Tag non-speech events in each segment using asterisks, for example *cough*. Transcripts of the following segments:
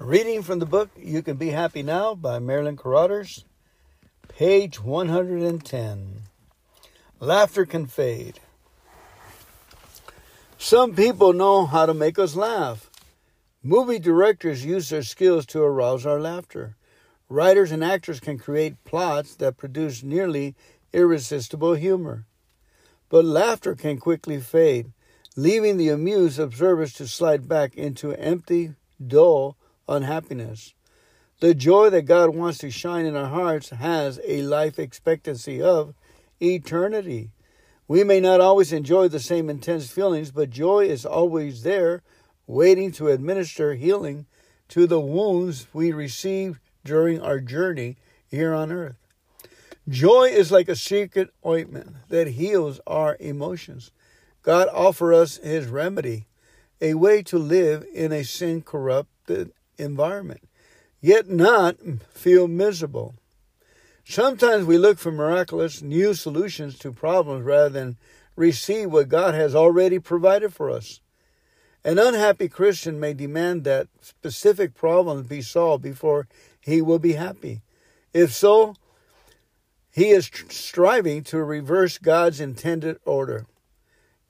Reading from the book You Can Be Happy Now by Merlin Carothers, page 110. Laughter can fade. Some people know how to make us laugh. Movie directors use their skills to arouse our laughter. Writers and actors can create plots that produce nearly irresistible humor. But laughter can quickly fade, leaving the amused observers to slide back into empty, dull, unhappiness. The joy that God wants to shine in our hearts has a life expectancy of eternity. We may not always enjoy the same intense feelings, but joy is always there, waiting to administer healing to the wounds we receive during our journey here on earth. Joy is like a secret ointment that heals our emotions. God offers us his remedy, a way to live in a sin corrupted environment, yet not feel miserable. Sometimes we look for miraculous new solutions to problems rather than receive what God has already provided for us. An unhappy Christian may demand that specific problems be solved before he will be happy. If so, he is striving to reverse God's intended order.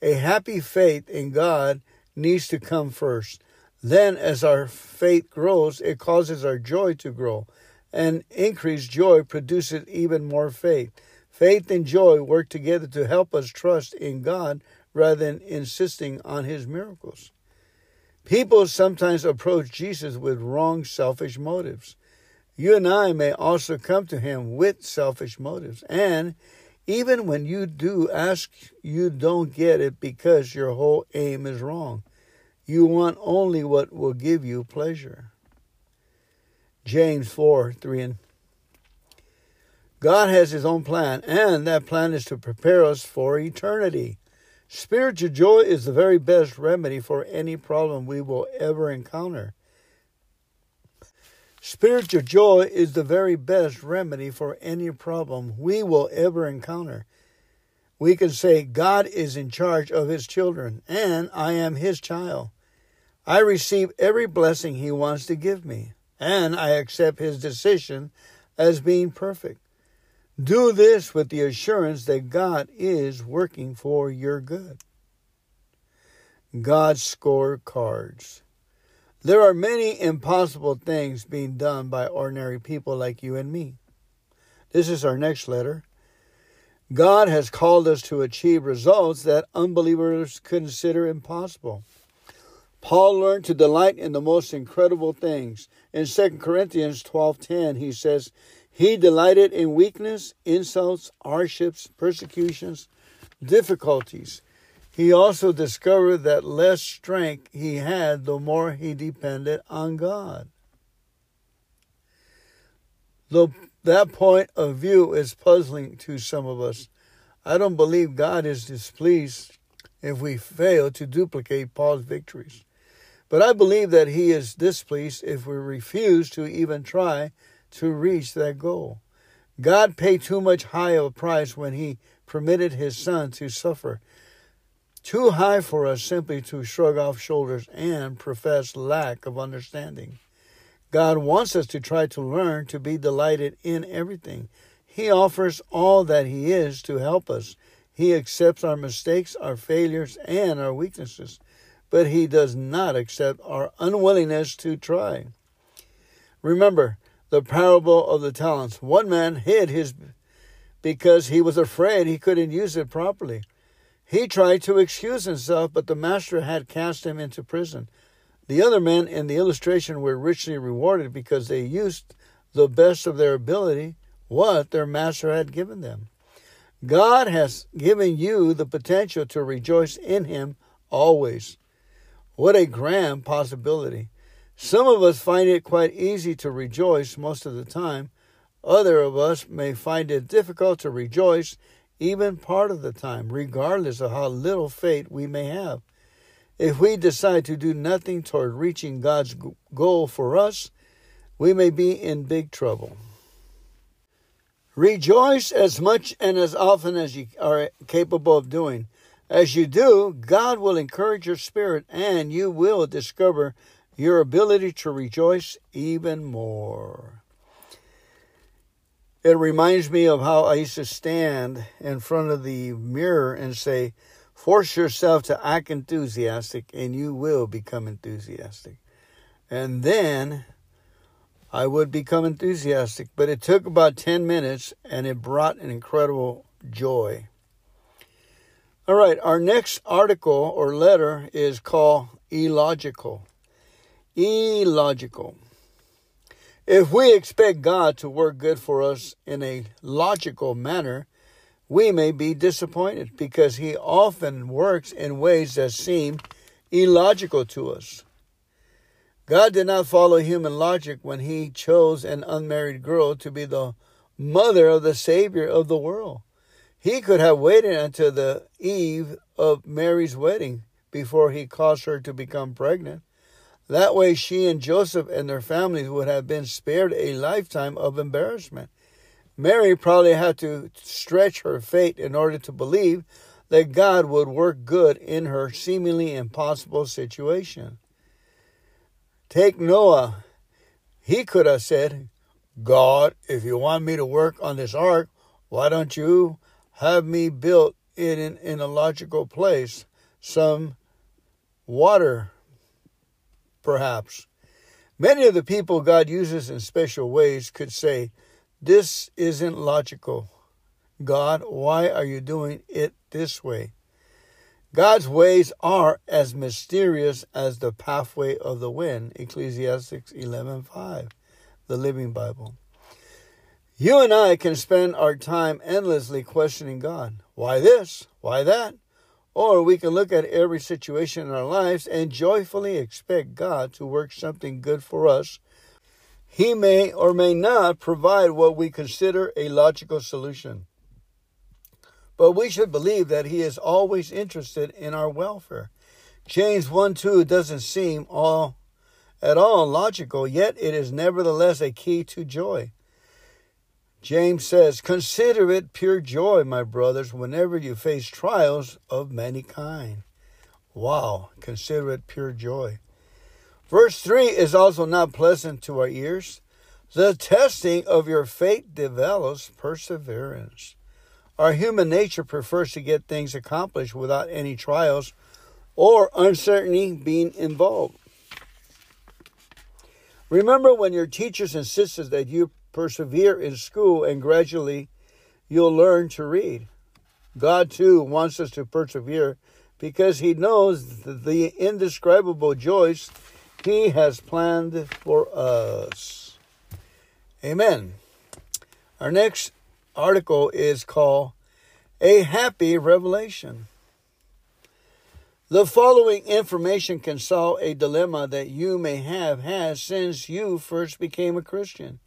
A happy faith in God needs to come first. Then, as our faith grows, it causes our joy to grow, and increased joy produces even more faith. Faith and joy work together to help us trust in God rather than insisting on His miracles. People sometimes approach Jesus with wrong, selfish motives. You and I may also come to Him with selfish motives. And even when you do ask, you don't get it because your whole aim is wrong. You want only what will give you pleasure. James 4 3 and God has His own plan, and that plan is to prepare us for eternity. Spiritual joy is the very best remedy for any problem we will ever encounter. Spiritual joy is the very best remedy for any problem we will ever encounter. We can say, God is in charge of His children, and I am His child. I receive every blessing He wants to give me, and I accept His decision as being perfect. Do this with the assurance that God is working for your good. God's scorecards. There are many impossible things being done by ordinary people like you and me. This is our next letter. God has called us to achieve results that unbelievers consider impossible. Paul learned to delight in the most incredible things. In 2 Corinthians 12:10 he says, "He delighted in weakness, insults, hardships, persecutions, difficulties. He also discovered that less strength he had the more he depended on God." That point of view is puzzling to some of us, I don't believe God is displeased if we fail to duplicate Paul's victories. But I believe that he is displeased if we refuse to even try to reach that goal. God paid too much high a price when he permitted his son to suffer. Too high for us simply to shrug off shoulders and profess lack of understanding. God wants us to try to learn to be delighted in everything. He offers all that He is to help us. He accepts our mistakes, our failures, and our weaknesses but he does not accept our unwillingness to try. Remember the parable of the talents. One man hid his because he was afraid he couldn't use it properly. He tried to excuse himself, but the master had cast him into prison. The other men in the illustration were richly rewarded because they used the best of their ability what their master had given them. God has given you the potential to rejoice in Him always. What a grand possibility. Some of us find it quite easy to rejoice most of the time. Other of us may find it difficult to rejoice even part of the time, regardless of how little faith we may have. If we decide to do nothing toward reaching God's goal for us, we may be in big trouble. Rejoice as much and as often as you are capable of doing. As you do, God will encourage your spirit and you will discover your ability to rejoice even more. It reminds me of how I used to stand in front of the mirror and say, Force yourself to act enthusiastic, and you will become enthusiastic. And then I would become enthusiastic, but it took about 10 minutes and it brought an incredible joy. All right, our next article or letter is called illogical. Illogical. If we expect God to work good for us in a logical manner, we may be disappointed because He often works in ways that seem illogical to us. God did not follow human logic when he chose an unmarried girl to be the mother of the Savior of the world. He could have waited until the eve of Mary's wedding before he caused her to become pregnant. That way, she and Joseph and their families would have been spared a lifetime of embarrassment. Mary probably had to stretch her fate in order to believe that God would work good in her seemingly impossible situation. Take Noah. He could have said, God, if you want me to work on this ark, why don't you have me built in, in, in a logical place? Some water, perhaps. Many of the people God uses in special ways could say, This isn't logical. God, why are you doing it this way? God's ways are as mysterious as the pathway of the wind, Ecclesiastes 11:5, the Living Bible. You and I can spend our time endlessly questioning God. Why this? Why that? Or we can look at every situation in our lives and joyfully expect God to work something good for us. He may or may not provide what we consider a logical solution. But we should believe that he is always interested in our welfare. James 1 2 doesn't seem all at all logical, yet it is nevertheless a key to joy. James says, Consider it pure joy, my brothers, whenever you face trials of many kind. Wow, consider it pure joy. Verse 3 is also not pleasant to our ears. The testing of your faith develops perseverance. Our human nature prefers to get things accomplished without any trials or uncertainty being involved. Remember when your teachers insisted that you persevere in school and gradually you'll learn to read. God too wants us to persevere because he knows the indescribable joys he has planned for us. Amen. Our next article is called A Happy Revelation. The following information can solve a dilemma that you may have had since you first became a Christian.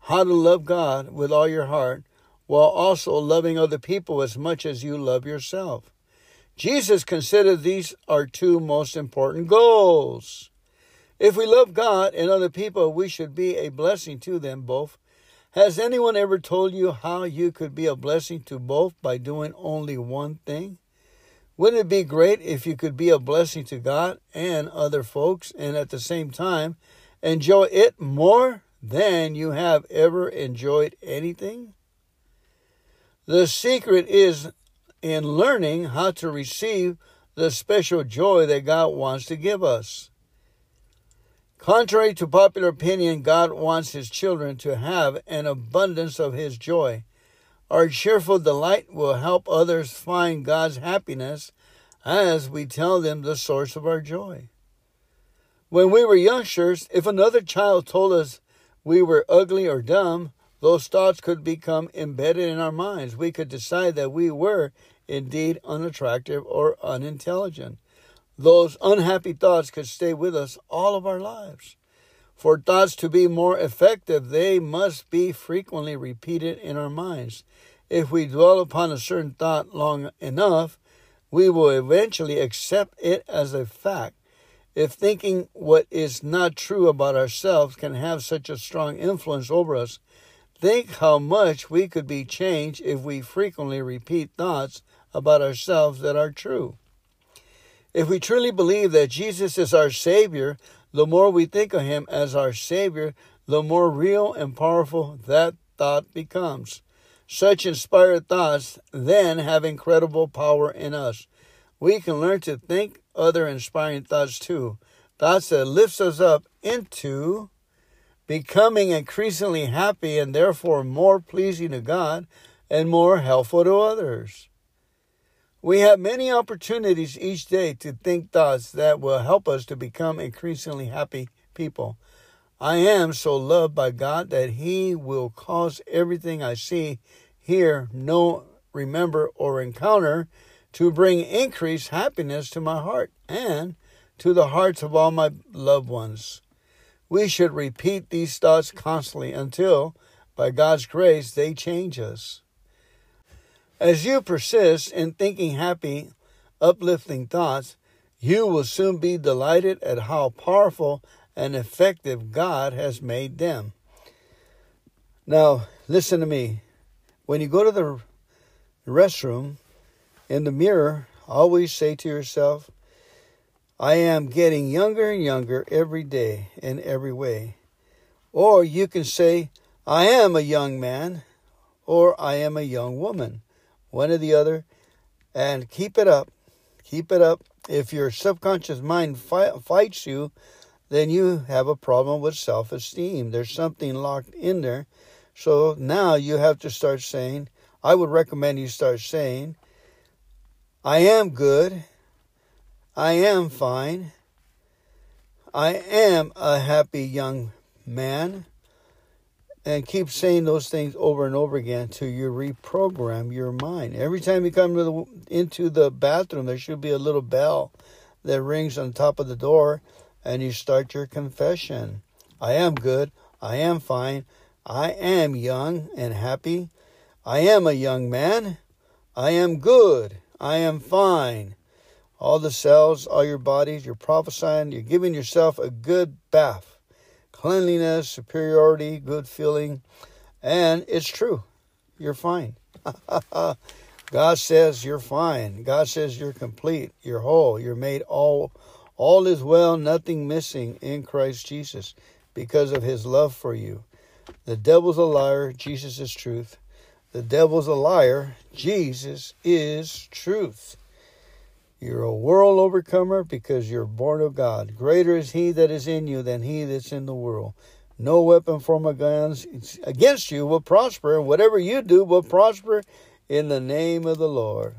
How to love God with all your heart while also loving other people as much as you love yourself. Jesus considered these are two most important goals. If we love God and other people, we should be a blessing to them both has anyone ever told you how you could be a blessing to both by doing only one thing? Wouldn't it be great if you could be a blessing to God and other folks and at the same time enjoy it more than you have ever enjoyed anything? The secret is in learning how to receive the special joy that God wants to give us. Contrary to popular opinion, God wants His children to have an abundance of His joy. Our cheerful delight will help others find God's happiness as we tell them the source of our joy. When we were youngsters, if another child told us we were ugly or dumb, those thoughts could become embedded in our minds. We could decide that we were indeed unattractive or unintelligent. Those unhappy thoughts could stay with us all of our lives. For thoughts to be more effective, they must be frequently repeated in our minds. If we dwell upon a certain thought long enough, we will eventually accept it as a fact. If thinking what is not true about ourselves can have such a strong influence over us, think how much we could be changed if we frequently repeat thoughts about ourselves that are true. If we truly believe that Jesus is our Savior, the more we think of Him as our Savior, the more real and powerful that thought becomes. Such inspired thoughts then have incredible power in us. We can learn to think other inspiring thoughts too. Thoughts that lifts us up into becoming increasingly happy and therefore more pleasing to God and more helpful to others. We have many opportunities each day to think thoughts that will help us to become increasingly happy people. I am so loved by God that He will cause everything I see, hear, know, remember, or encounter to bring increased happiness to my heart and to the hearts of all my loved ones. We should repeat these thoughts constantly until, by God's grace, they change us. As you persist in thinking happy, uplifting thoughts, you will soon be delighted at how powerful and effective God has made them. Now, listen to me. When you go to the restroom, in the mirror, always say to yourself, I am getting younger and younger every day in every way. Or you can say, I am a young man, or I am a young woman one or the other, and keep it up. Keep it up. If your subconscious mind fights you, then you have a problem with self esteem. There's something locked in there. So now you have to start saying, I would recommend you start saying, I am good. I am fine. I am a happy young man and keep saying those things over and over again till you reprogram your mind. Every time you come the, into the bathroom, there should be a little bell that rings on top of the door, and you start your confession. I am good. I am fine. I am young and happy. I am a young man. I am good. I am fine. All the cells, all your bodies, you're prophesying, you're giving yourself a good bath cleanliness, superiority, good feeling, and it's true. You're fine. *laughs* God says you're fine. God says you're complete. You're whole. You're made all all is well, nothing missing in Christ Jesus because of his love for you. The devil's a liar, Jesus is truth. The devil's a liar, Jesus is truth. You're a world overcomer because you're born of God. Greater is He that is in you than He that's in the world. No weapon formed against you will prosper, and whatever you do will prosper in the name of the Lord.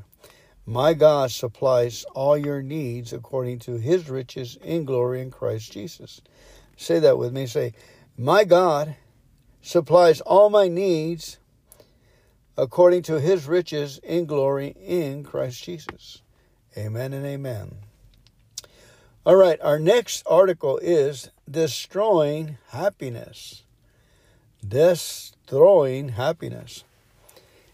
My God supplies all your needs according to His riches in glory in Christ Jesus. Say that with me. Say, My God supplies all my needs according to His riches in glory in Christ Jesus. Amen and amen. All right, our next article is Destroying Happiness. Destroying Happiness.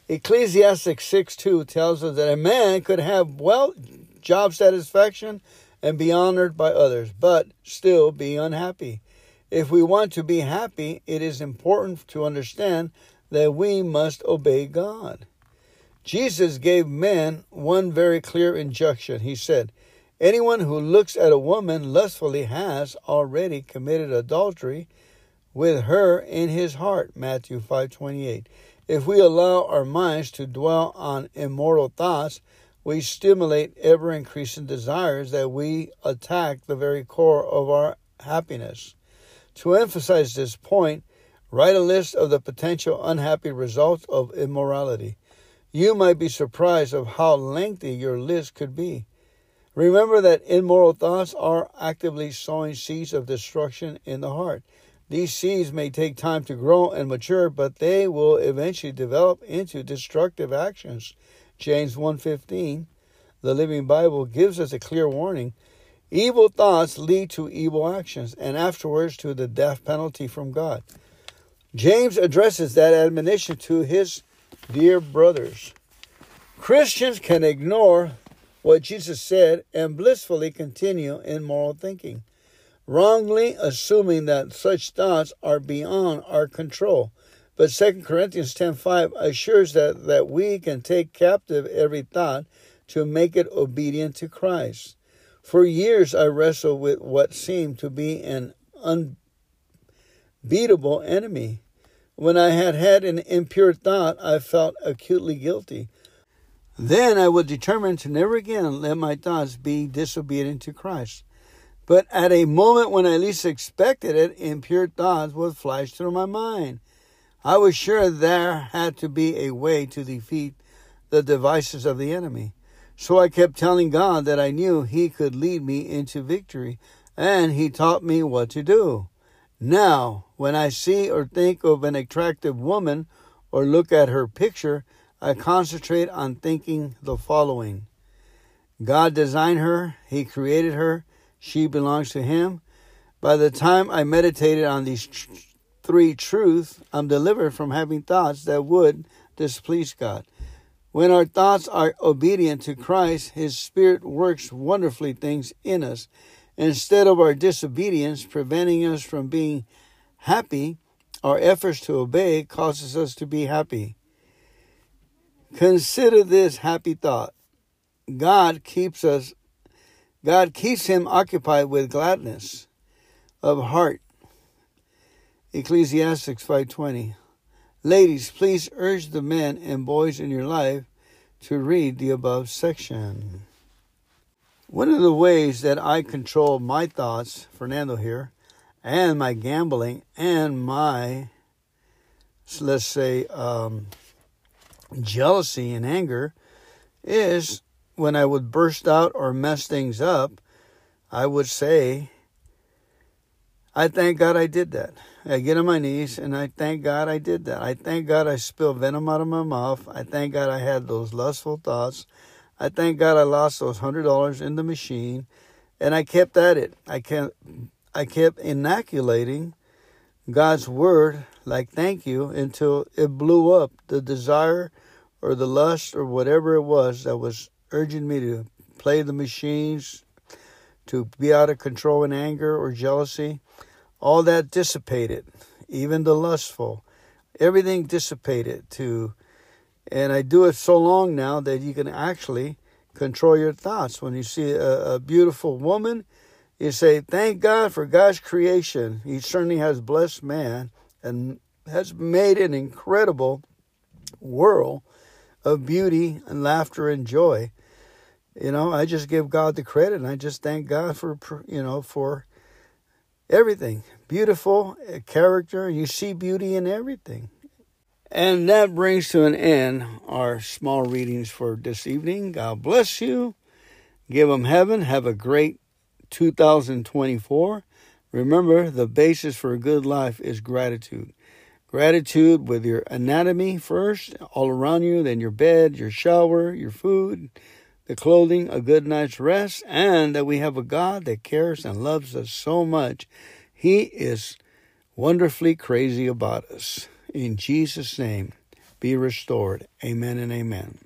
Ecclesiastic 6 2 tells us that a man could have well job satisfaction and be honored by others, but still be unhappy. If we want to be happy, it is important to understand that we must obey God. Jesus gave men one very clear injunction. He said, Anyone who looks at a woman lustfully has already committed adultery with her in his heart. Matthew 5:28. If we allow our minds to dwell on immoral thoughts, we stimulate ever increasing desires that we attack the very core of our happiness. To emphasize this point, write a list of the potential unhappy results of immorality. You might be surprised of how lengthy your list could be. Remember that immoral thoughts are actively sowing seeds of destruction in the heart. These seeds may take time to grow and mature, but they will eventually develop into destructive actions. James 1:15, the Living Bible gives us a clear warning. Evil thoughts lead to evil actions and afterwards to the death penalty from God. James addresses that admonition to his Dear brothers, Christians can ignore what Jesus said and blissfully continue in moral thinking, wrongly assuming that such thoughts are beyond our control. But 2 Corinthians 10:5 assures that, that we can take captive every thought to make it obedient to Christ. For years I wrestled with what seemed to be an unbeatable enemy. When I had had an impure thought, I felt acutely guilty. Then I would determine to never again let my thoughts be disobedient to Christ. But at a moment when I least expected it, impure thoughts would flash through my mind. I was sure there had to be a way to defeat the devices of the enemy. So I kept telling God that I knew He could lead me into victory, and He taught me what to do. Now, when I see or think of an attractive woman or look at her picture, I concentrate on thinking the following God designed her, He created her, she belongs to Him. By the time I meditated on these three truths, I'm delivered from having thoughts that would displease God. When our thoughts are obedient to Christ, His Spirit works wonderfully things in us. Instead of our disobedience preventing us from being happy, our efforts to obey causes us to be happy. Consider this happy thought. God keeps us God keeps him occupied with gladness of heart. Ecclesiastes 5:20. Ladies, please urge the men and boys in your life to read the above section. One of the ways that I control my thoughts, Fernando here, and my gambling and my, let's say, um, jealousy and anger is when I would burst out or mess things up, I would say, I thank God I did that. I get on my knees and I thank God I did that. I thank God I spilled venom out of my mouth. I thank God I had those lustful thoughts. I thank God I lost those hundred dollars in the machine, and I kept at it. I kept, I kept inoculating God's word like thank you until it blew up. The desire, or the lust, or whatever it was that was urging me to play the machines, to be out of control in anger or jealousy all that dissipated, even the lustful, everything dissipated to, and I do it so long now that you can actually control your thoughts. When you see a, a beautiful woman, you say, Thank God for God's creation. He certainly has blessed man and has made an incredible world of beauty and laughter and joy. You know, I just give God the credit and I just thank God for, you know, for everything. Beautiful uh, character. You see beauty in everything. And that brings to an end our small readings for this evening. God bless you. Give them heaven. Have a great 2024. Remember, the basis for a good life is gratitude. Gratitude with your anatomy first, all around you, then your bed, your shower, your food, the clothing, a good night's rest, and that we have a God that cares and loves us so much. He is wonderfully crazy about us. In Jesus' name, be restored. Amen and amen.